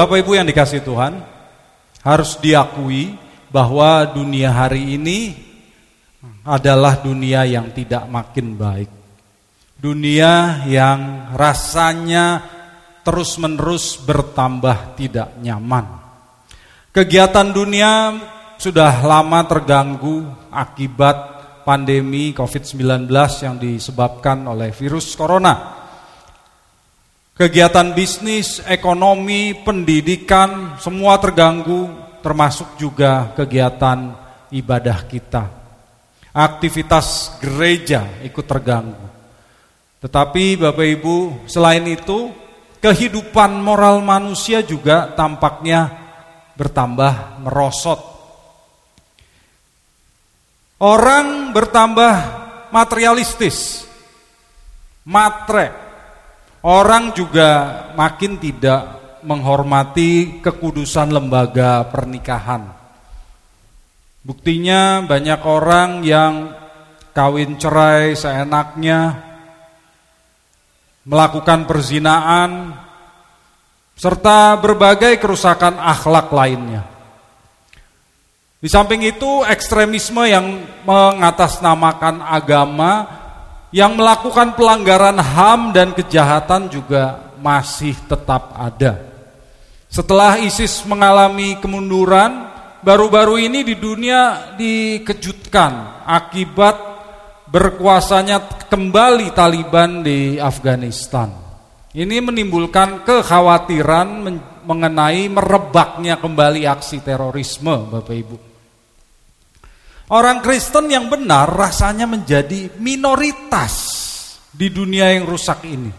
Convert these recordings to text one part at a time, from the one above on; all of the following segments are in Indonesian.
Bapak Ibu yang dikasih Tuhan, harus diakui bahwa dunia hari ini adalah dunia yang tidak makin baik. Dunia yang rasanya terus-menerus bertambah tidak nyaman. Kegiatan dunia sudah lama terganggu akibat pandemi COVID-19 yang disebabkan oleh virus corona. Kegiatan bisnis, ekonomi, pendidikan, semua terganggu, termasuk juga kegiatan ibadah kita. Aktivitas gereja ikut terganggu. Tetapi Bapak Ibu, selain itu, kehidupan moral manusia juga tampaknya bertambah merosot. Orang bertambah materialistis, matre, Orang juga makin tidak menghormati kekudusan lembaga pernikahan. Buktinya banyak orang yang kawin cerai seenaknya, melakukan perzinaan, serta berbagai kerusakan akhlak lainnya. Di samping itu ekstremisme yang mengatasnamakan agama yang melakukan pelanggaran HAM dan kejahatan juga masih tetap ada. Setelah ISIS mengalami kemunduran, baru-baru ini di dunia dikejutkan akibat berkuasanya kembali Taliban di Afghanistan. Ini menimbulkan kekhawatiran mengenai merebaknya kembali aksi terorisme, Bapak Ibu. Orang Kristen yang benar rasanya menjadi minoritas di dunia yang rusak ini.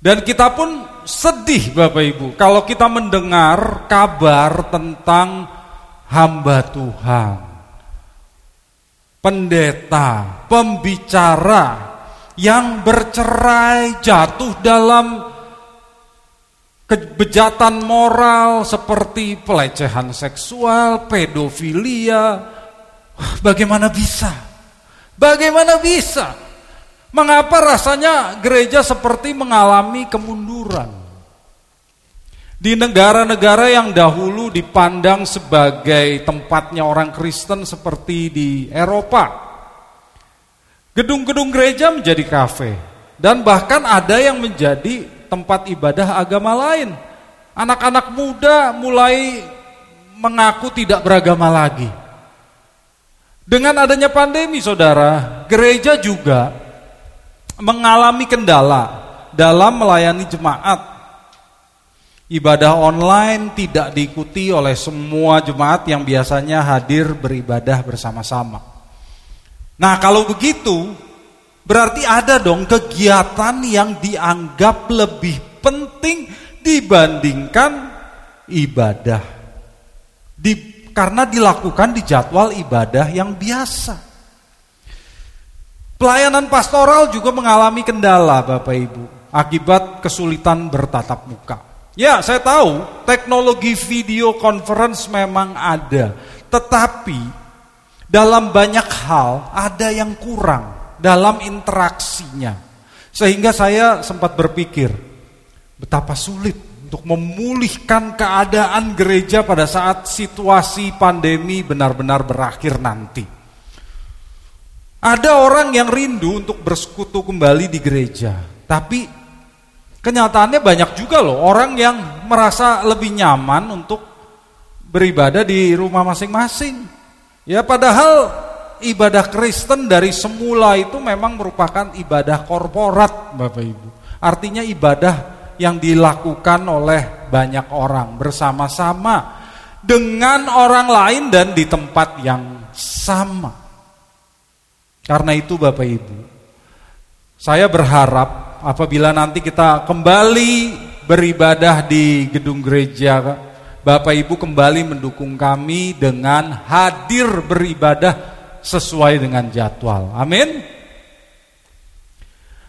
Dan kita pun sedih Bapak Ibu kalau kita mendengar kabar tentang hamba Tuhan. Pendeta, pembicara yang bercerai jatuh dalam kebejatan moral seperti pelecehan seksual, pedofilia, Bagaimana bisa? Bagaimana bisa? Mengapa rasanya gereja seperti mengalami kemunduran? Di negara-negara yang dahulu dipandang sebagai tempatnya orang Kristen seperti di Eropa, gedung-gedung gereja menjadi kafe dan bahkan ada yang menjadi tempat ibadah agama lain. Anak-anak muda mulai mengaku tidak beragama lagi. Dengan adanya pandemi saudara, gereja juga mengalami kendala dalam melayani jemaat. Ibadah online tidak diikuti oleh semua jemaat yang biasanya hadir beribadah bersama-sama. Nah kalau begitu, berarti ada dong kegiatan yang dianggap lebih penting dibandingkan ibadah. Di karena dilakukan di jadwal ibadah yang biasa. Pelayanan pastoral juga mengalami kendala Bapak Ibu akibat kesulitan bertatap muka. Ya, saya tahu teknologi video conference memang ada, tetapi dalam banyak hal ada yang kurang dalam interaksinya. Sehingga saya sempat berpikir betapa sulit untuk memulihkan keadaan gereja pada saat situasi pandemi benar-benar berakhir nanti. Ada orang yang rindu untuk bersekutu kembali di gereja, tapi kenyataannya banyak juga loh orang yang merasa lebih nyaman untuk beribadah di rumah masing-masing. Ya padahal ibadah Kristen dari semula itu memang merupakan ibadah korporat Bapak Ibu. Artinya ibadah yang dilakukan oleh banyak orang bersama-sama dengan orang lain dan di tempat yang sama. Karena itu Bapak Ibu, saya berharap apabila nanti kita kembali beribadah di gedung gereja, Bapak Ibu kembali mendukung kami dengan hadir beribadah sesuai dengan jadwal. Amin.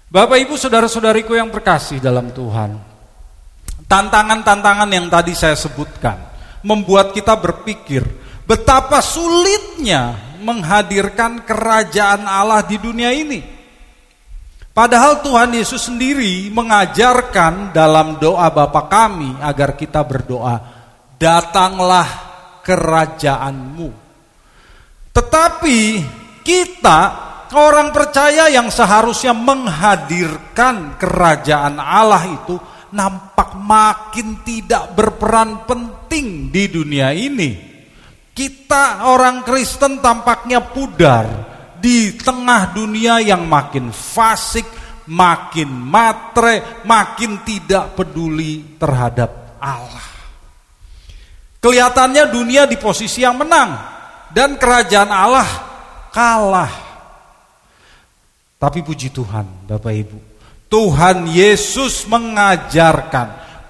Bapak Ibu saudara-saudariku yang terkasih dalam Tuhan. Tantangan-tantangan yang tadi saya sebutkan membuat kita berpikir betapa sulitnya menghadirkan kerajaan Allah di dunia ini. Padahal Tuhan Yesus sendiri mengajarkan dalam doa Bapa kami agar kita berdoa, datanglah kerajaanmu. Tetapi kita orang percaya yang seharusnya menghadirkan kerajaan Allah itu nampak makin tidak berperan penting di dunia ini. Kita orang Kristen tampaknya pudar di tengah dunia yang makin fasik, makin matre, makin tidak peduli terhadap Allah. Kelihatannya dunia di posisi yang menang dan kerajaan Allah kalah. Tapi puji Tuhan, Bapak Ibu, Tuhan Yesus mengajarkan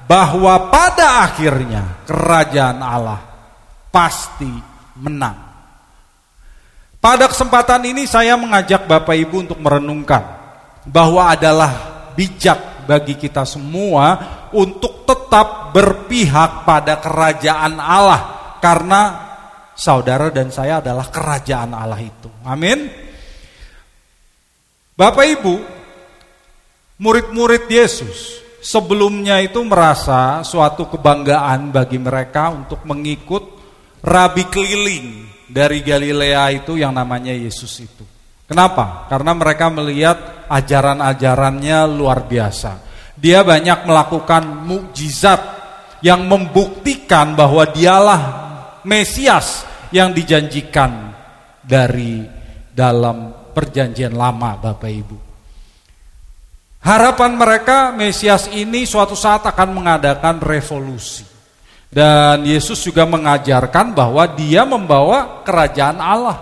bahwa pada akhirnya kerajaan Allah pasti menang. Pada kesempatan ini saya mengajak Bapak Ibu untuk merenungkan bahwa adalah bijak bagi kita semua untuk tetap berpihak pada kerajaan Allah karena saudara dan saya adalah kerajaan Allah itu. Amin. Bapak Ibu, murid-murid Yesus sebelumnya itu merasa suatu kebanggaan bagi mereka untuk mengikut rabi keliling dari Galilea itu yang namanya Yesus itu. Kenapa? Karena mereka melihat ajaran-ajarannya luar biasa. Dia banyak melakukan mukjizat yang membuktikan bahwa dialah Mesias yang dijanjikan dari dalam perjanjian lama Bapak Ibu. Harapan mereka Mesias ini suatu saat akan mengadakan revolusi. Dan Yesus juga mengajarkan bahwa dia membawa kerajaan Allah.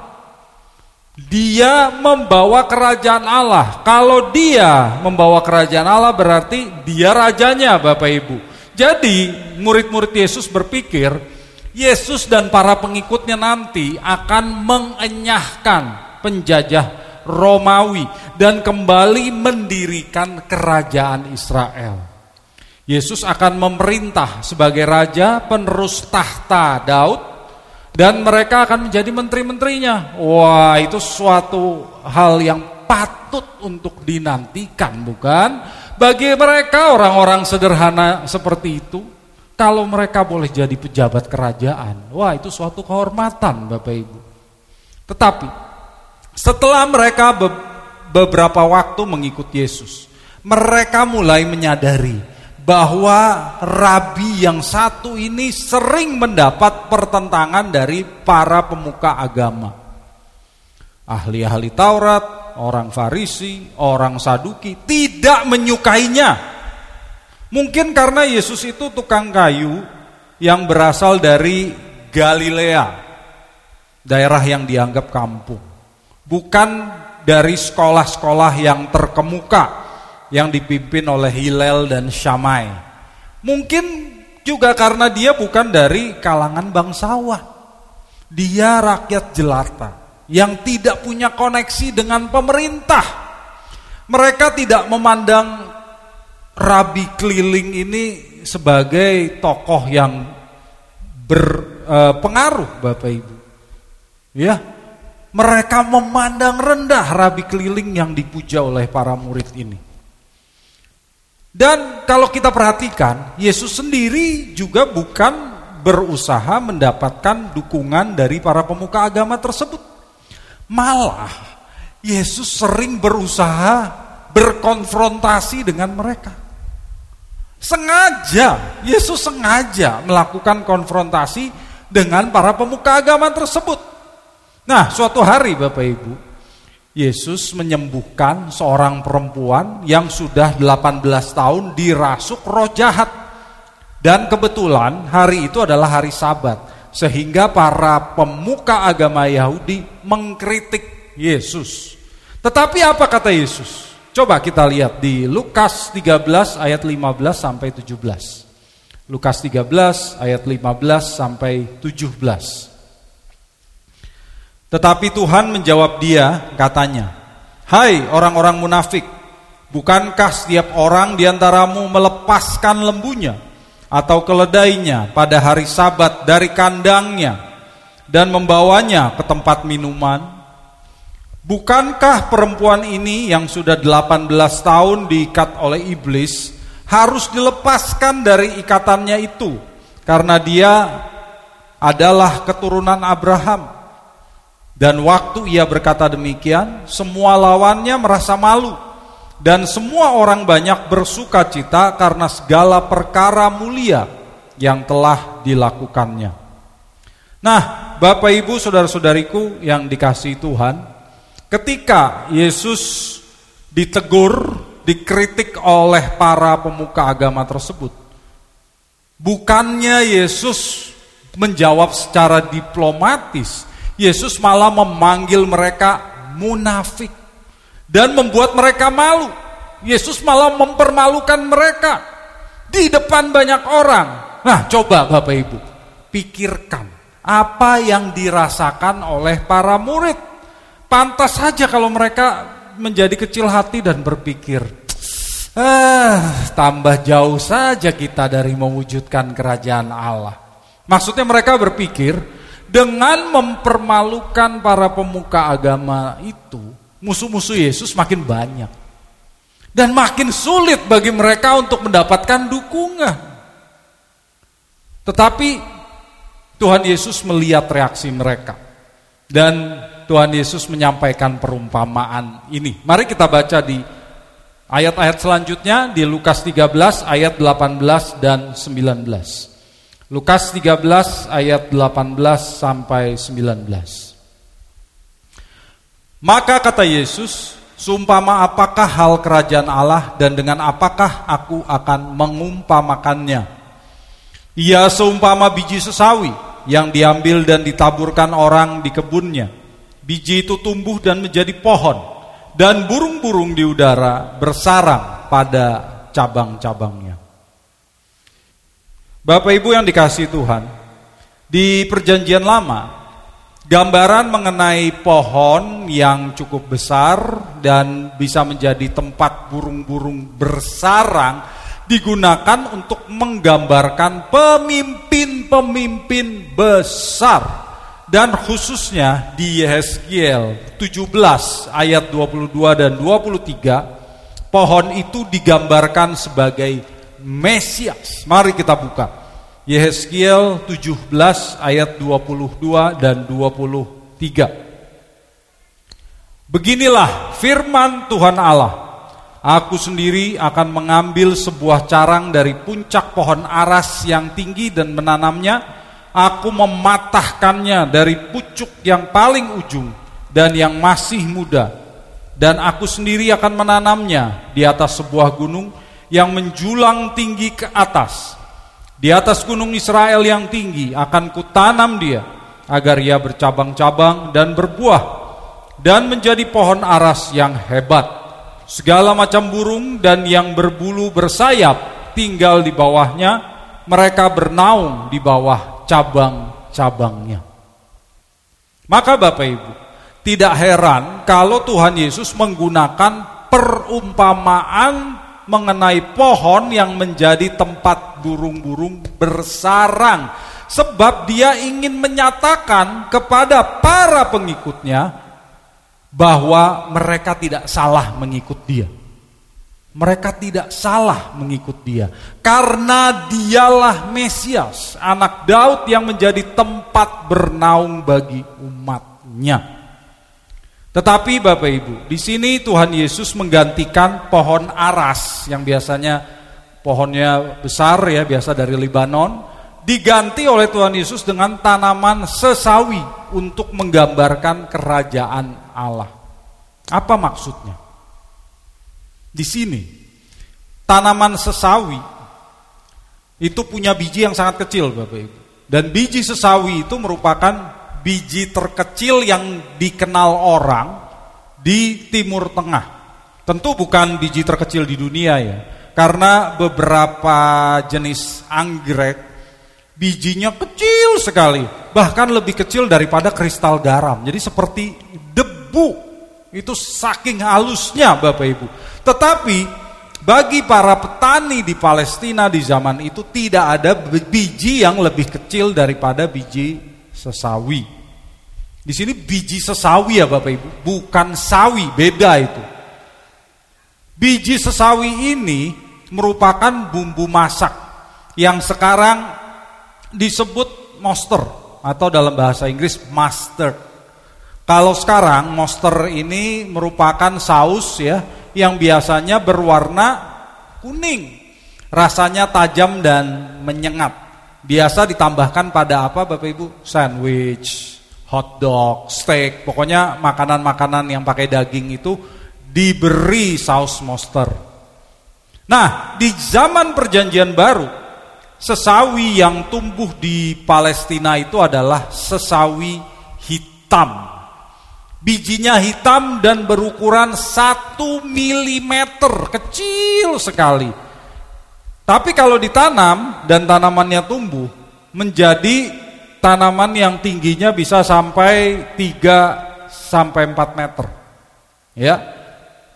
Dia membawa kerajaan Allah. Kalau dia membawa kerajaan Allah berarti dia rajanya Bapak Ibu. Jadi murid-murid Yesus berpikir Yesus dan para pengikutnya nanti akan mengenyahkan penjajah Romawi dan kembali mendirikan kerajaan Israel. Yesus akan memerintah sebagai raja penerus tahta Daud dan mereka akan menjadi menteri-menterinya. Wah, itu suatu hal yang patut untuk dinantikan, bukan? Bagi mereka orang-orang sederhana seperti itu, kalau mereka boleh jadi pejabat kerajaan, wah itu suatu kehormatan Bapak Ibu. Tetapi setelah mereka be beberapa waktu mengikut Yesus, mereka mulai menyadari bahwa rabi yang satu ini sering mendapat pertentangan dari para pemuka agama. Ahli-ahli Taurat, orang Farisi, orang Saduki tidak menyukainya. Mungkin karena Yesus itu tukang kayu yang berasal dari Galilea, daerah yang dianggap kampung. Bukan dari sekolah-sekolah yang terkemuka yang dipimpin oleh Hilal dan Syamai. Mungkin juga karena dia bukan dari kalangan bangsawan. Dia rakyat jelata yang tidak punya koneksi dengan pemerintah. Mereka tidak memandang Rabi keliling ini sebagai tokoh yang berpengaruh Bapak Ibu. Ya, mereka memandang rendah Rabi keliling yang dipuja oleh para murid ini. Dan kalau kita perhatikan, Yesus sendiri juga bukan berusaha mendapatkan dukungan dari para pemuka agama tersebut. Malah Yesus sering berusaha berkonfrontasi dengan mereka. Sengaja, Yesus sengaja melakukan konfrontasi dengan para pemuka agama tersebut. Nah, suatu hari Bapak Ibu, Yesus menyembuhkan seorang perempuan yang sudah 18 tahun dirasuk roh jahat. Dan kebetulan hari itu adalah hari sabat. Sehingga para pemuka agama Yahudi mengkritik Yesus. Tetapi apa kata Yesus? Coba kita lihat di Lukas 13 ayat 15 sampai 17. Lukas 13 ayat 15 sampai 17. Tetapi Tuhan menjawab dia, katanya, Hai orang-orang munafik, bukankah setiap orang diantaramu melepaskan lembunya atau keledainya pada hari sabat dari kandangnya dan membawanya ke tempat minuman? Bukankah perempuan ini yang sudah 18 tahun diikat oleh iblis harus dilepaskan dari ikatannya itu karena dia adalah keturunan Abraham. Dan waktu ia berkata demikian, semua lawannya merasa malu dan semua orang banyak bersuka cita karena segala perkara mulia yang telah dilakukannya. Nah, Bapak Ibu, saudara-saudariku yang dikasih Tuhan, Ketika Yesus ditegur, dikritik oleh para pemuka agama tersebut, bukannya Yesus menjawab secara diplomatis, Yesus malah memanggil mereka munafik dan membuat mereka malu. Yesus malah mempermalukan mereka di depan banyak orang. Nah, coba Bapak Ibu, pikirkan apa yang dirasakan oleh para murid Pantas saja kalau mereka menjadi kecil hati dan berpikir, ah, tambah jauh saja kita dari mewujudkan kerajaan Allah. Maksudnya mereka berpikir, dengan mempermalukan para pemuka agama itu, musuh-musuh Yesus makin banyak. Dan makin sulit bagi mereka untuk mendapatkan dukungan. Tetapi Tuhan Yesus melihat reaksi mereka. Dan Tuhan Yesus menyampaikan perumpamaan ini. Mari kita baca di ayat-ayat selanjutnya di Lukas 13 ayat 18 dan 19. Lukas 13 ayat 18 sampai 19. Maka kata Yesus, Sumpama apakah hal kerajaan Allah dan dengan apakah aku akan mengumpamakannya? Ia seumpama biji sesawi yang diambil dan ditaburkan orang di kebunnya Biji itu tumbuh dan menjadi pohon dan burung-burung di udara bersarang pada cabang-cabangnya. Bapak Ibu yang dikasih Tuhan, di Perjanjian Lama gambaran mengenai pohon yang cukup besar dan bisa menjadi tempat burung-burung bersarang digunakan untuk menggambarkan pemimpin-pemimpin besar. Dan khususnya di Yeskiel 17 ayat 22 dan 23 pohon itu digambarkan sebagai Mesias. Mari kita buka. Yeskiel 17 ayat 22 dan 23. Beginilah firman Tuhan Allah. Aku sendiri akan mengambil sebuah carang dari puncak pohon aras yang tinggi dan menanamnya aku mematahkannya dari pucuk yang paling ujung dan yang masih muda dan aku sendiri akan menanamnya di atas sebuah gunung yang menjulang tinggi ke atas di atas gunung Israel yang tinggi akan kutanam dia agar ia bercabang-cabang dan berbuah dan menjadi pohon aras yang hebat segala macam burung dan yang berbulu bersayap tinggal di bawahnya mereka bernaung di bawah cabang-cabangnya. Maka Bapak Ibu, tidak heran kalau Tuhan Yesus menggunakan perumpamaan mengenai pohon yang menjadi tempat burung-burung bersarang sebab dia ingin menyatakan kepada para pengikutnya bahwa mereka tidak salah mengikut dia. Mereka tidak salah mengikut dia karena dialah Mesias, anak Daud yang menjadi tempat bernaung bagi umatnya. Tetapi Bapak Ibu, di sini Tuhan Yesus menggantikan pohon aras yang biasanya pohonnya besar ya, biasa dari Libanon, diganti oleh Tuhan Yesus dengan tanaman sesawi untuk menggambarkan kerajaan Allah. Apa maksudnya? Di sini tanaman sesawi itu punya biji yang sangat kecil Bapak Ibu. Dan biji sesawi itu merupakan biji terkecil yang dikenal orang di Timur Tengah. Tentu bukan biji terkecil di dunia ya. Karena beberapa jenis anggrek bijinya kecil sekali, bahkan lebih kecil daripada kristal garam. Jadi seperti debu itu saking halusnya Bapak Ibu. Tetapi bagi para petani di Palestina di zaman itu tidak ada biji yang lebih kecil daripada biji sesawi. Di sini biji sesawi ya Bapak Ibu, bukan sawi, beda itu. Biji sesawi ini merupakan bumbu masak yang sekarang disebut monster atau dalam bahasa Inggris mustard. Kalau sekarang monster ini merupakan saus ya yang biasanya berwarna kuning. Rasanya tajam dan menyengat. Biasa ditambahkan pada apa Bapak Ibu? Sandwich, hot dog, steak, pokoknya makanan-makanan yang pakai daging itu diberi saus monster. Nah, di zaman perjanjian baru, sesawi yang tumbuh di Palestina itu adalah sesawi hitam. Bijinya hitam dan berukuran 1 mm, kecil sekali. Tapi kalau ditanam dan tanamannya tumbuh, menjadi tanaman yang tingginya bisa sampai 3 sampai 4 meter. Ya.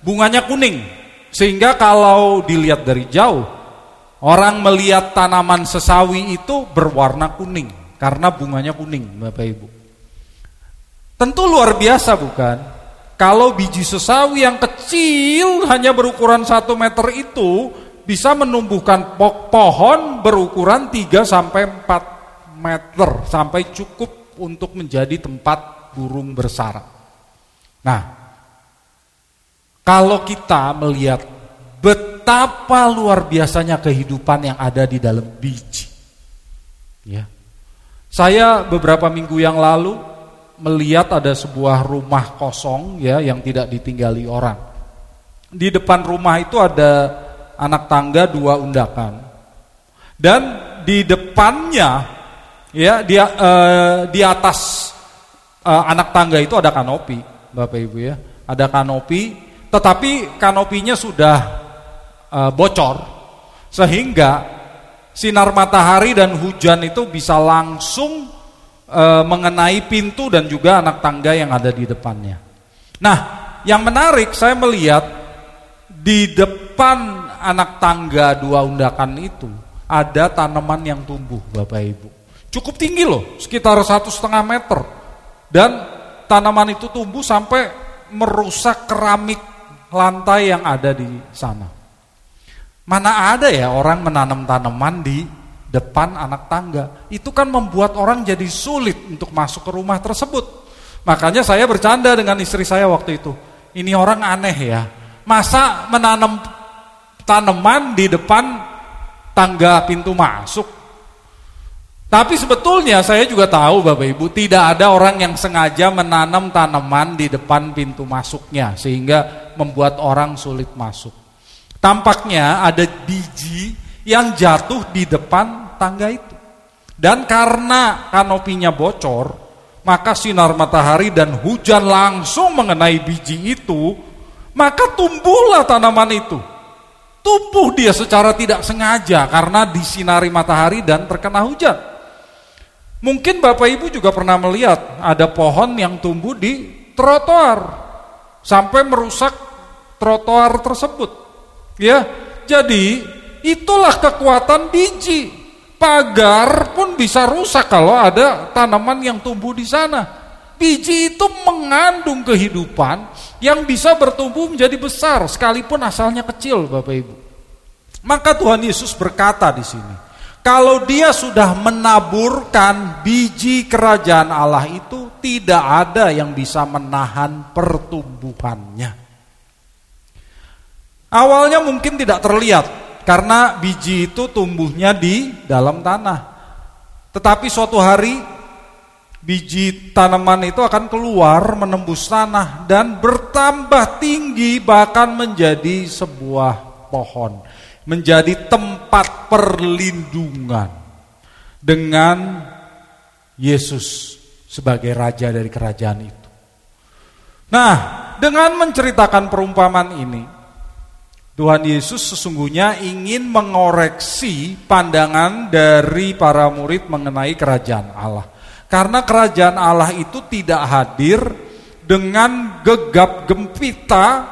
Bunganya kuning. Sehingga kalau dilihat dari jauh, orang melihat tanaman sesawi itu berwarna kuning karena bunganya kuning, Bapak Ibu. Tentu luar biasa bukan? Kalau biji sesawi yang kecil hanya berukuran 1 meter itu bisa menumbuhkan pohon berukuran 3 sampai 4 meter sampai cukup untuk menjadi tempat burung bersarang. Nah, kalau kita melihat betapa luar biasanya kehidupan yang ada di dalam biji. Ya. Saya beberapa minggu yang lalu melihat ada sebuah rumah kosong ya yang tidak ditinggali orang. Di depan rumah itu ada anak tangga dua undakan. Dan di depannya Ya, dia uh, di atas uh, anak tangga itu ada kanopi, Bapak Ibu ya. Ada kanopi, tetapi kanopinya sudah uh, bocor sehingga sinar matahari dan hujan itu bisa langsung uh, mengenai pintu dan juga anak tangga yang ada di depannya. Nah, yang menarik saya melihat di depan anak tangga dua undakan itu ada tanaman yang tumbuh, Bapak Ibu. Cukup tinggi loh, sekitar satu setengah meter. Dan tanaman itu tumbuh sampai merusak keramik lantai yang ada di sana. Mana ada ya orang menanam tanaman di depan anak tangga. Itu kan membuat orang jadi sulit untuk masuk ke rumah tersebut. Makanya saya bercanda dengan istri saya waktu itu. Ini orang aneh ya. Masa menanam tanaman di depan tangga pintu masuk? Tapi sebetulnya saya juga tahu Bapak Ibu tidak ada orang yang sengaja menanam tanaman di depan pintu masuknya sehingga membuat orang sulit masuk. Tampaknya ada biji yang jatuh di depan tangga itu. Dan karena kanopinya bocor, maka sinar matahari dan hujan langsung mengenai biji itu, maka tumbuhlah tanaman itu. Tumbuh dia secara tidak sengaja karena disinari matahari dan terkena hujan. Mungkin Bapak Ibu juga pernah melihat ada pohon yang tumbuh di trotoar sampai merusak trotoar tersebut. Ya, jadi itulah kekuatan biji. Pagar pun bisa rusak kalau ada tanaman yang tumbuh di sana. Biji itu mengandung kehidupan yang bisa bertumbuh menjadi besar sekalipun asalnya kecil, Bapak Ibu. Maka Tuhan Yesus berkata di sini, kalau dia sudah menaburkan biji kerajaan Allah itu tidak ada yang bisa menahan pertumbuhannya. Awalnya mungkin tidak terlihat karena biji itu tumbuhnya di dalam tanah. Tetapi suatu hari biji tanaman itu akan keluar menembus tanah dan bertambah tinggi bahkan menjadi sebuah pohon menjadi tempat perlindungan dengan Yesus sebagai raja dari kerajaan itu. Nah, dengan menceritakan perumpamaan ini, Tuhan Yesus sesungguhnya ingin mengoreksi pandangan dari para murid mengenai kerajaan Allah. Karena kerajaan Allah itu tidak hadir dengan gegap gempita,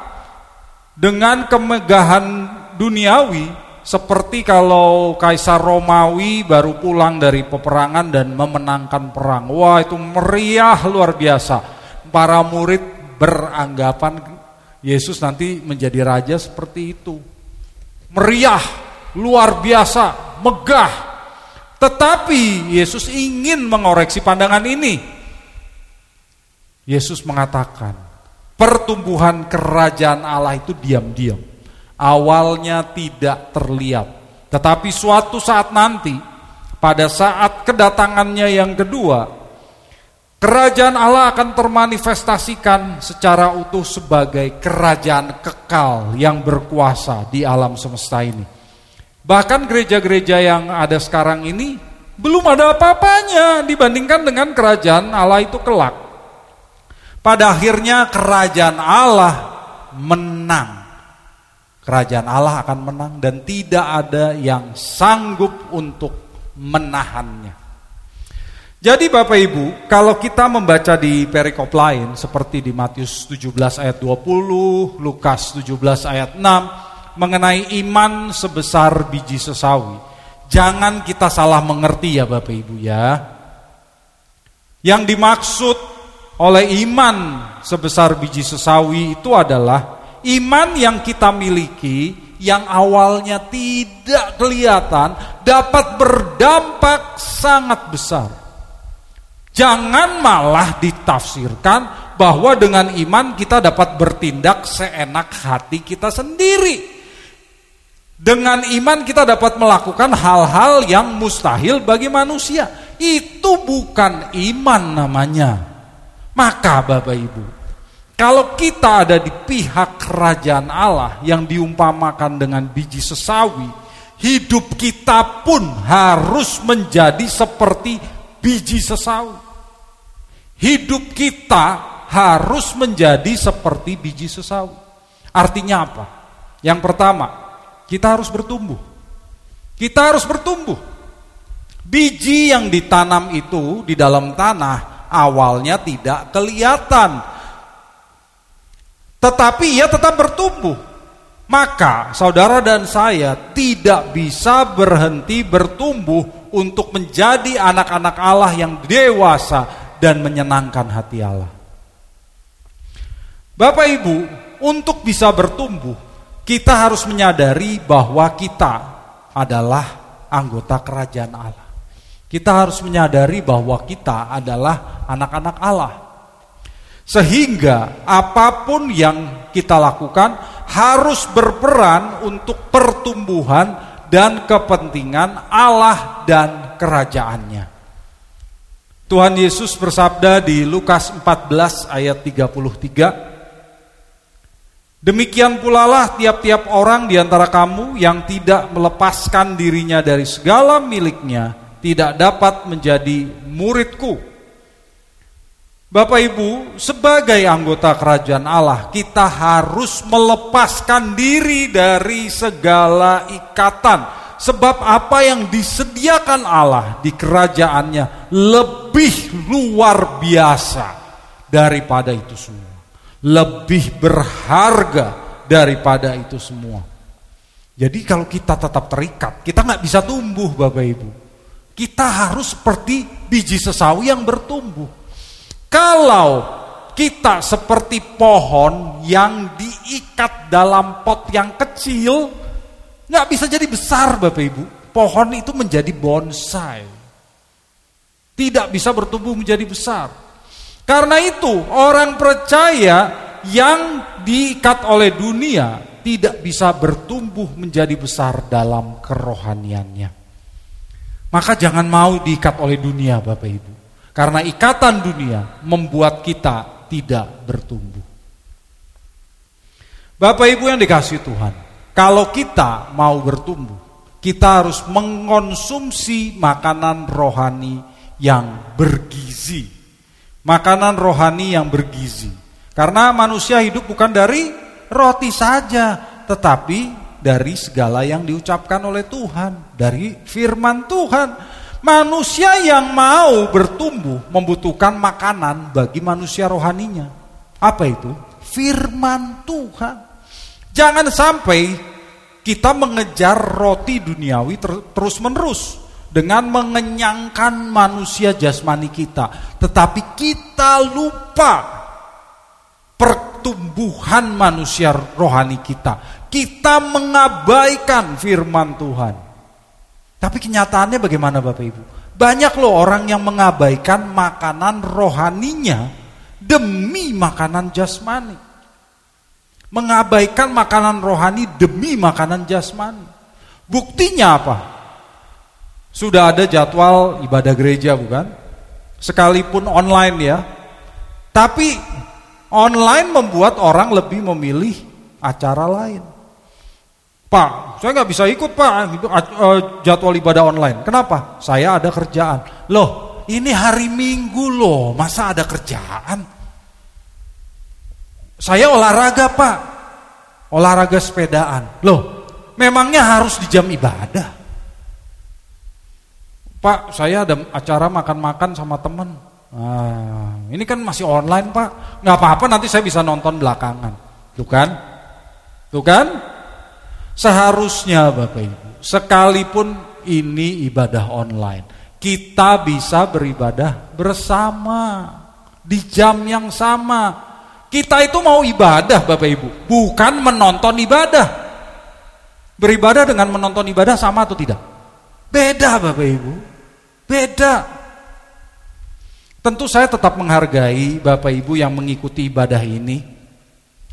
dengan kemegahan duniawi seperti kalau Kaisar Romawi baru pulang dari peperangan dan memenangkan perang. Wah, itu meriah luar biasa. Para murid beranggapan Yesus nanti menjadi raja seperti itu. Meriah, luar biasa, megah. Tetapi Yesus ingin mengoreksi pandangan ini. Yesus mengatakan, pertumbuhan kerajaan Allah itu diam-diam awalnya tidak terlihat. Tetapi suatu saat nanti, pada saat kedatangannya yang kedua, kerajaan Allah akan termanifestasikan secara utuh sebagai kerajaan kekal yang berkuasa di alam semesta ini. Bahkan gereja-gereja yang ada sekarang ini belum ada apa-apanya dibandingkan dengan kerajaan Allah itu kelak. Pada akhirnya kerajaan Allah menang kerajaan Allah akan menang dan tidak ada yang sanggup untuk menahannya. Jadi Bapak Ibu, kalau kita membaca di perikop lain seperti di Matius 17 ayat 20, Lukas 17 ayat 6 mengenai iman sebesar biji sesawi. Jangan kita salah mengerti ya Bapak Ibu ya. Yang dimaksud oleh iman sebesar biji sesawi itu adalah Iman yang kita miliki yang awalnya tidak kelihatan dapat berdampak sangat besar. Jangan malah ditafsirkan bahwa dengan iman kita dapat bertindak seenak hati kita sendiri. Dengan iman kita dapat melakukan hal-hal yang mustahil bagi manusia. Itu bukan iman namanya. Maka Bapak Ibu, kalau kita ada di pihak kerajaan Allah yang diumpamakan dengan biji sesawi, hidup kita pun harus menjadi seperti biji sesawi. Hidup kita harus menjadi seperti biji sesawi. Artinya apa? Yang pertama, kita harus bertumbuh. Kita harus bertumbuh. Biji yang ditanam itu di dalam tanah awalnya tidak kelihatan tetapi ia tetap bertumbuh. Maka saudara dan saya tidak bisa berhenti bertumbuh untuk menjadi anak-anak Allah yang dewasa dan menyenangkan hati Allah. Bapak Ibu, untuk bisa bertumbuh, kita harus menyadari bahwa kita adalah anggota kerajaan Allah. Kita harus menyadari bahwa kita adalah anak-anak Allah. Sehingga apa pun yang kita lakukan harus berperan untuk pertumbuhan dan kepentingan Allah dan kerajaannya. Tuhan Yesus bersabda di Lukas 14 ayat 33, Demikian pula lah tiap-tiap orang di antara kamu yang tidak melepaskan dirinya dari segala miliknya tidak dapat menjadi muridku. Bapak Ibu, sebagai anggota kerajaan Allah, kita harus melepaskan diri dari segala ikatan. Sebab apa yang disediakan Allah di kerajaannya lebih luar biasa daripada itu semua. Lebih berharga daripada itu semua. Jadi kalau kita tetap terikat, kita nggak bisa tumbuh Bapak Ibu. Kita harus seperti biji sesawi yang bertumbuh. Kalau kita seperti pohon yang diikat dalam pot yang kecil, nggak bisa jadi besar Bapak Ibu. Pohon itu menjadi bonsai. Tidak bisa bertumbuh menjadi besar. Karena itu orang percaya yang diikat oleh dunia tidak bisa bertumbuh menjadi besar dalam kerohaniannya. Maka jangan mau diikat oleh dunia Bapak Ibu. Karena ikatan dunia membuat kita tidak bertumbuh. Bapak Ibu yang dikasih Tuhan, kalau kita mau bertumbuh, kita harus mengonsumsi makanan rohani yang bergizi. Makanan rohani yang bergizi. Karena manusia hidup bukan dari roti saja, tetapi dari segala yang diucapkan oleh Tuhan, dari firman Tuhan. Manusia yang mau bertumbuh membutuhkan makanan bagi manusia rohaninya. Apa itu? Firman Tuhan. Jangan sampai Kita mengejar roti duniawi ter terus-menerus dengan mengenyangkan manusia jasmani kita, tetapi kita lupa pertumbuhan manusia rohani kita. Kita mengabaikan firman Tuhan. Tapi kenyataannya bagaimana Bapak Ibu? Banyak loh orang yang mengabaikan makanan rohaninya demi makanan jasmani. Mengabaikan makanan rohani demi makanan jasmani. Buktinya apa? Sudah ada jadwal ibadah gereja bukan? Sekalipun online ya. Tapi online membuat orang lebih memilih acara lain. Pak, saya nggak bisa ikut pak eh, jadwal ibadah online. Kenapa? Saya ada kerjaan. Loh, ini hari Minggu loh, masa ada kerjaan? Saya olahraga pak, olahraga sepedaan. Loh, memangnya harus di jam ibadah? Pak, saya ada acara makan-makan sama teman. Nah, ini kan masih online pak, nggak apa-apa nanti saya bisa nonton belakangan. Tuh kan? Tuh kan? Seharusnya Bapak Ibu, sekalipun ini ibadah online, kita bisa beribadah bersama di jam yang sama. Kita itu mau ibadah Bapak Ibu, bukan menonton ibadah. Beribadah dengan menonton ibadah sama atau tidak? Beda Bapak Ibu. Beda. Tentu saya tetap menghargai Bapak Ibu yang mengikuti ibadah ini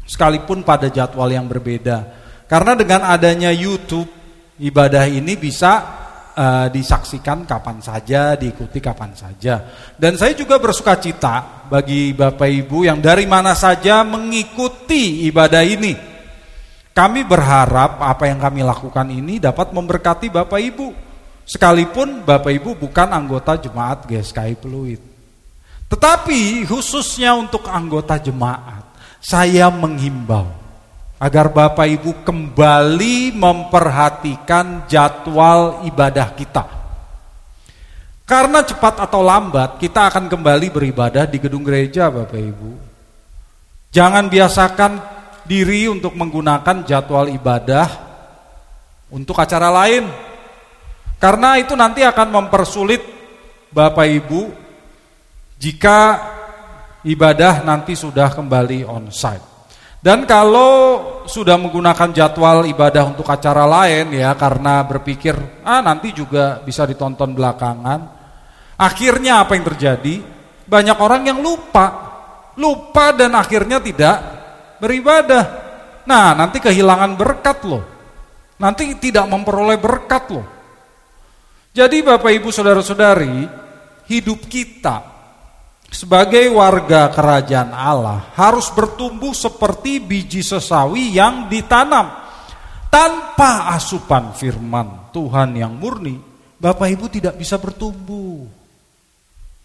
sekalipun pada jadwal yang berbeda. Karena dengan adanya YouTube, ibadah ini bisa uh, disaksikan kapan saja, diikuti kapan saja. Dan saya juga bersuka cita bagi Bapak Ibu yang dari mana saja mengikuti ibadah ini. Kami berharap apa yang kami lakukan ini dapat memberkati Bapak Ibu. Sekalipun Bapak Ibu bukan anggota jemaat GSKI Peluit. Tetapi khususnya untuk anggota jemaat, saya menghimbau agar Bapak Ibu kembali memperhatikan jadwal ibadah kita. Karena cepat atau lambat kita akan kembali beribadah di gedung gereja Bapak Ibu. Jangan biasakan diri untuk menggunakan jadwal ibadah untuk acara lain. Karena itu nanti akan mempersulit Bapak Ibu jika ibadah nanti sudah kembali on site. Dan kalau sudah menggunakan jadwal ibadah untuk acara lain ya karena berpikir ah nanti juga bisa ditonton belakangan. Akhirnya apa yang terjadi? Banyak orang yang lupa. Lupa dan akhirnya tidak beribadah. Nah, nanti kehilangan berkat loh. Nanti tidak memperoleh berkat loh. Jadi Bapak Ibu Saudara-saudari, hidup kita sebagai warga kerajaan Allah harus bertumbuh seperti biji sesawi yang ditanam tanpa asupan firman Tuhan yang murni. Bapak Ibu tidak bisa bertumbuh.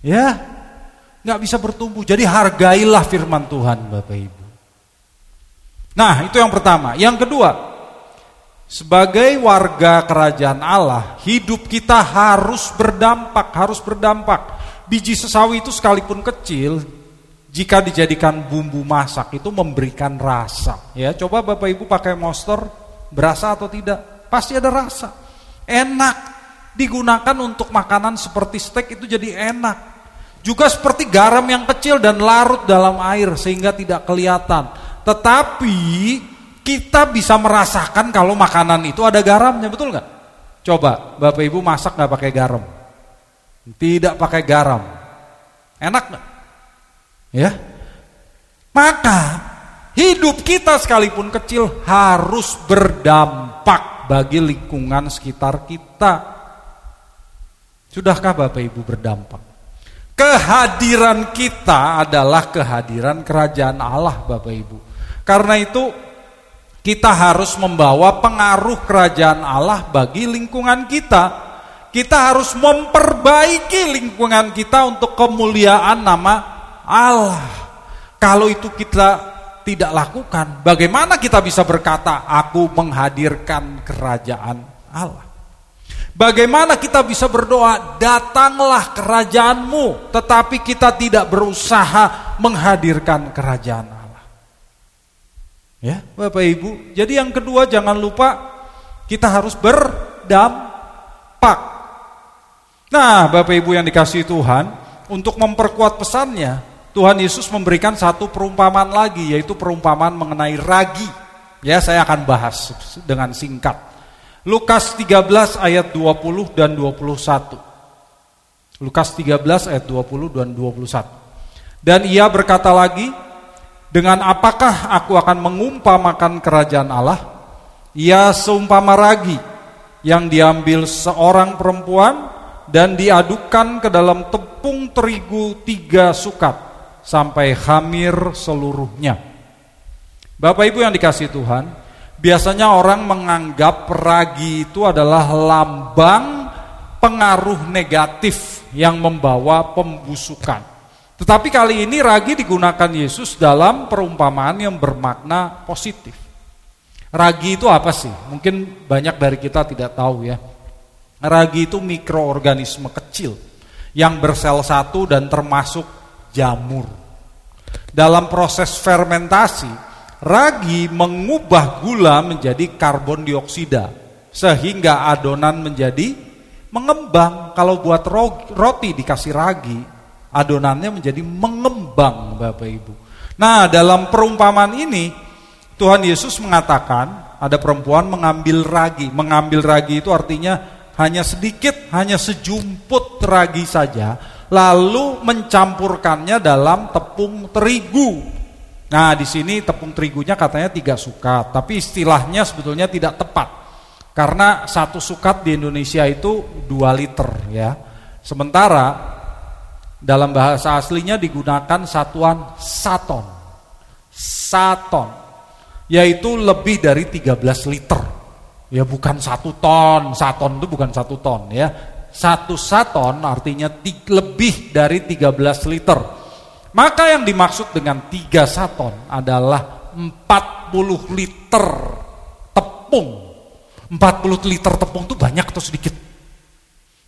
Ya, nggak bisa bertumbuh. Jadi hargailah firman Tuhan, Bapak Ibu. Nah, itu yang pertama. Yang kedua, sebagai warga kerajaan Allah, hidup kita harus berdampak, harus berdampak. Biji sesawi itu sekalipun kecil, jika dijadikan bumbu masak itu memberikan rasa. Ya, coba Bapak Ibu pakai monster, berasa atau tidak? Pasti ada rasa. Enak. Digunakan untuk makanan seperti steak itu jadi enak. Juga seperti garam yang kecil dan larut dalam air sehingga tidak kelihatan. Tetapi kita bisa merasakan kalau makanan itu ada garamnya, betul nggak? Coba Bapak Ibu masak nggak pakai garam? Tidak pakai garam. Enak gak? Ya. Maka hidup kita sekalipun kecil harus berdampak bagi lingkungan sekitar kita. Sudahkah Bapak Ibu berdampak? Kehadiran kita adalah kehadiran kerajaan Allah Bapak Ibu. Karena itu kita harus membawa pengaruh kerajaan Allah bagi lingkungan kita kita harus memperbaiki lingkungan kita untuk kemuliaan nama Allah. Kalau itu kita tidak lakukan, bagaimana kita bisa berkata, "Aku menghadirkan kerajaan Allah"? Bagaimana kita bisa berdoa, "Datanglah kerajaanmu", tetapi kita tidak berusaha menghadirkan kerajaan Allah? Ya, Bapak Ibu. Jadi yang kedua jangan lupa Kita harus berdampak. Nah, Bapak Ibu yang dikasih Tuhan, untuk memperkuat pesannya, Tuhan Yesus memberikan satu perumpamaan lagi, yaitu perumpamaan mengenai ragi. Ya, saya akan bahas dengan singkat. Lukas 13 ayat 20 dan 21. Lukas 13 ayat 20 dan 21. Dan ia berkata lagi, dengan apakah aku akan mengumpamakan kerajaan Allah? Ia seumpama ragi yang diambil seorang perempuan dan diadukkan ke dalam tepung terigu tiga sukat sampai hamir seluruhnya. Bapak Ibu yang dikasih Tuhan, biasanya orang menganggap ragi itu adalah lambang pengaruh negatif yang membawa pembusukan. Tetapi kali ini ragi digunakan Yesus dalam perumpamaan yang bermakna positif. Ragi itu apa sih? Mungkin banyak dari kita tidak tahu ya. Ragi itu mikroorganisme kecil yang bersel satu dan termasuk jamur. Dalam proses fermentasi, ragi mengubah gula menjadi karbon dioksida sehingga adonan menjadi mengembang. Kalau buat roti dikasih ragi, adonannya menjadi mengembang Bapak Ibu. Nah dalam perumpamaan ini Tuhan Yesus mengatakan ada perempuan mengambil ragi. Mengambil ragi itu artinya hanya sedikit, hanya sejumput ragi saja. Lalu mencampurkannya dalam tepung terigu. Nah di sini tepung terigunya katanya tiga sukat. Tapi istilahnya sebetulnya tidak tepat. Karena satu sukat di Indonesia itu dua liter ya. Sementara dalam bahasa aslinya digunakan satuan saton. Saton. Yaitu lebih dari 13 liter. Ya bukan satu ton. Saton itu bukan satu ton ya. Satu saton artinya lebih dari 13 liter. Maka yang dimaksud dengan tiga saton adalah 40 liter tepung. 40 liter tepung itu banyak atau sedikit?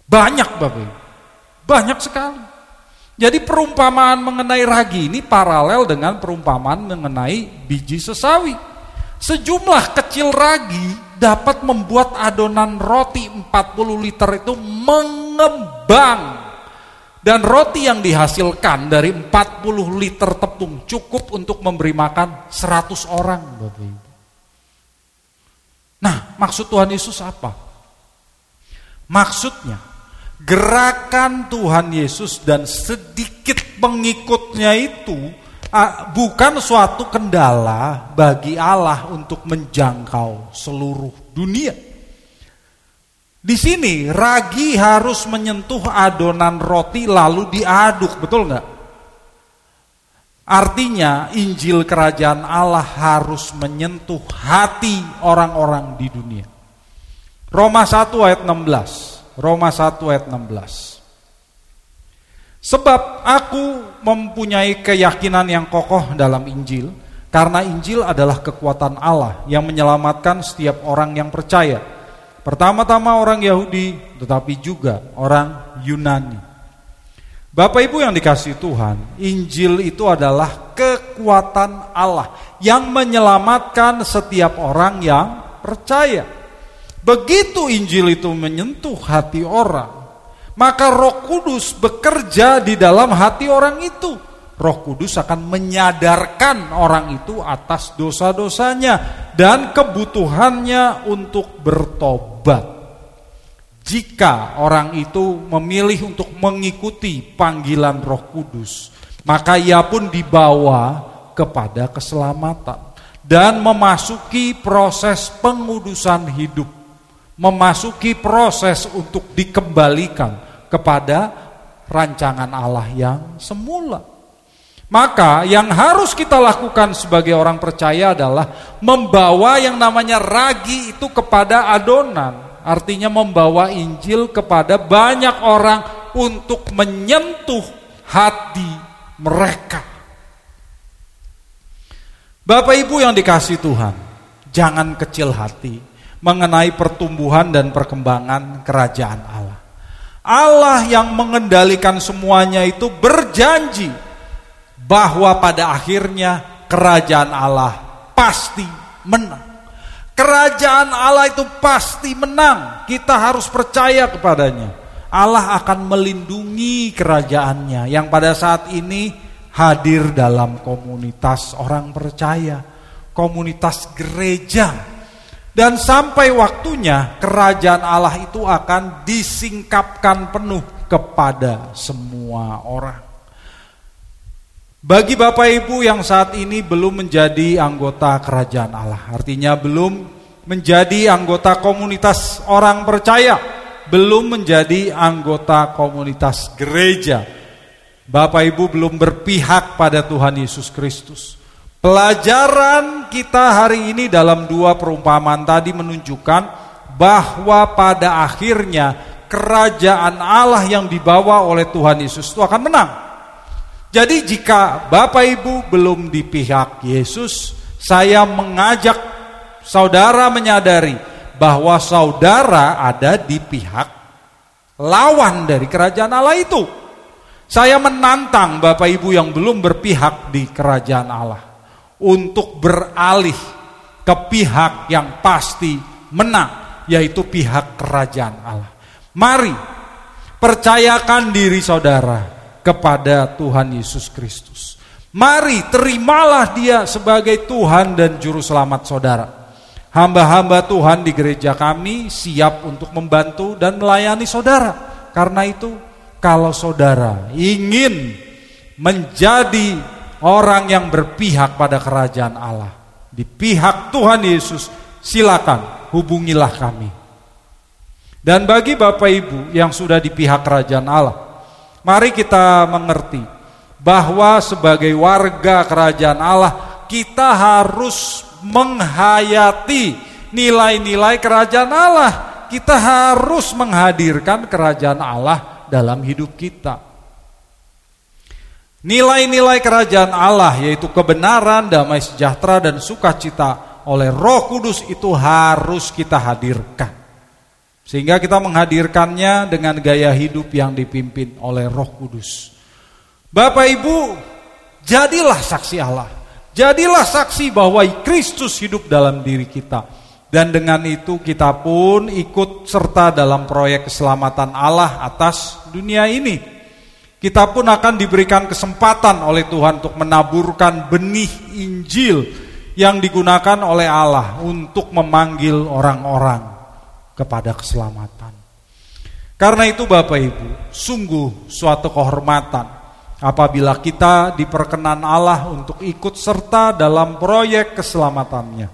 Banyak Bapak Banyak sekali. Jadi perumpamaan mengenai ragi ini paralel dengan perumpamaan mengenai biji sesawi. Sejumlah kecil ragi dapat membuat adonan roti 40 liter itu mengembang. Dan roti yang dihasilkan dari 40 liter tepung cukup untuk memberi makan 100 orang. Nah maksud Tuhan Yesus apa? Maksudnya gerakan Tuhan Yesus dan sedikit pengikutnya itu bukan suatu kendala bagi Allah untuk menjangkau seluruh dunia. Di sini ragi harus menyentuh adonan roti lalu diaduk, betul nggak? Artinya Injil Kerajaan Allah harus menyentuh hati orang-orang di dunia. Roma 1 ayat 16. Roma 1 ayat 16. Sebab aku mempunyai keyakinan yang kokoh dalam Injil, karena Injil adalah kekuatan Allah yang menyelamatkan setiap orang yang percaya. Pertama-tama orang Yahudi, tetapi juga orang Yunani. Bapak Ibu yang dikasih Tuhan, Injil itu adalah kekuatan Allah yang menyelamatkan setiap orang yang percaya. Begitu Injil itu menyentuh hati orang, maka Roh Kudus bekerja di dalam hati orang itu. Roh Kudus akan menyadarkan orang itu atas dosa-dosanya dan kebutuhannya untuk bertobat. Jika orang itu memilih untuk mengikuti panggilan Roh Kudus, maka ia pun dibawa kepada keselamatan dan memasuki proses pengudusan hidup memasuki proses untuk dikembalikan kepada rancangan Allah yang semula. Maka yang harus kita lakukan sebagai orang percaya adalah membawa yang namanya ragi itu kepada adonan. Artinya membawa Injil kepada banyak orang untuk menyentuh hati mereka. Bapak Ibu yang dikasih Tuhan, jangan kecil hati mengenai pertumbuhan dan perkembangan kerajaan Allah. Allah yang mengendalikan semuanya itu berjanji bahwa pada akhirnya kerajaan Allah pasti menang. Kerajaan Allah itu pasti menang. Kita harus percaya kepadanya. Allah akan melindungi kerajaannya yang pada saat ini hadir dalam komunitas orang percaya, komunitas gereja. Dan sampai waktunya kerajaan Allah itu akan disingkapkan penuh kepada semua orang. Bagi Bapak Ibu yang saat ini belum menjadi anggota kerajaan Allah, artinya belum menjadi anggota komunitas orang percaya, belum menjadi anggota komunitas gereja. Bapak Ibu belum berpihak pada Tuhan Yesus Kristus. Pelajaran kita hari ini dalam dua perumpamaan tadi menunjukkan bahwa pada akhirnya kerajaan Allah yang dibawa oleh Tuhan Yesus itu akan menang. Jadi jika Bapak Ibu belum di pihak Yesus, saya mengajak saudara menyadari bahwa saudara ada di pihak lawan dari kerajaan Allah itu. Saya menantang Bapak Ibu yang belum berpihak di kerajaan Allah untuk beralih ke pihak yang pasti menang, yaitu pihak kerajaan Allah. Mari percayakan diri saudara kepada Tuhan Yesus Kristus. Mari terimalah dia sebagai Tuhan dan Juru Selamat saudara. Hamba-hamba Tuhan di gereja kami siap untuk membantu dan melayani saudara. Karena itu kalau saudara ingin menjadi orang yang berpihak pada kerajaan Allah. Di pihak Tuhan Yesus silakan hubungilah kami. Dan bagi Bapak Ibu yang sudah di pihak kerajaan Allah, Mari kita mengerti bahwa sebagai warga kerajaan Allah kita harus menghayati nilai-nilai kerajaan Allah. Kita harus menghadirkan kerajaan Allah dalam hidup kita. Nilai-nilai kerajaan Allah yaitu kebenaran, damai sejahtera dan sukacita oleh Roh Kudus itu harus kita hadirkan. Sehingga kita menghadirkannya dengan gaya hidup yang dipimpin oleh Roh Kudus. Bapak Ibu, jadilah saksi Allah. Jadilah saksi bahwa Kristus hidup dalam diri kita. Dan dengan itu kita pun ikut serta dalam proyek keselamatan Allah atas dunia ini. Kita pun akan diberikan kesempatan oleh Tuhan untuk menaburkan benih Injil yang digunakan oleh Allah untuk memanggil orang-orang kepada keselamatan. Karena itu Bapak Ibu, sungguh suatu kehormatan apabila kita diperkenan Allah untuk ikut serta dalam proyek keselamatannya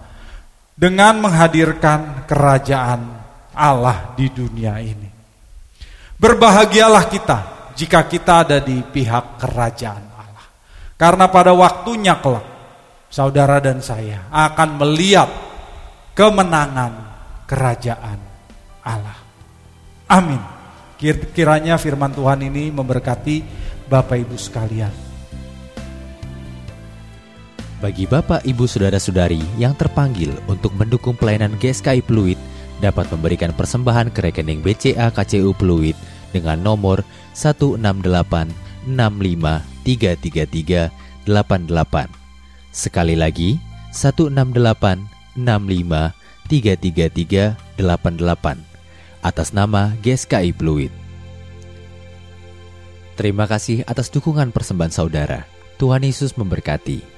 dengan menghadirkan kerajaan Allah di dunia ini. Berbahagialah kita jika kita ada di pihak kerajaan Allah. Karena pada waktunya kelak saudara dan saya akan melihat kemenangan kerajaan Allah. Amin. Kiranya firman Tuhan ini memberkati Bapak Ibu sekalian. Bagi Bapak, Ibu, Saudara-saudari yang terpanggil untuk mendukung pelayanan GSKI Pluit dapat memberikan persembahan ke rekening BCA KCU Pluit dengan nomor 1686533388. Sekali lagi, 1686533388 atas nama GSKI Pluit. Terima kasih atas dukungan persembahan saudara. Tuhan Yesus memberkati.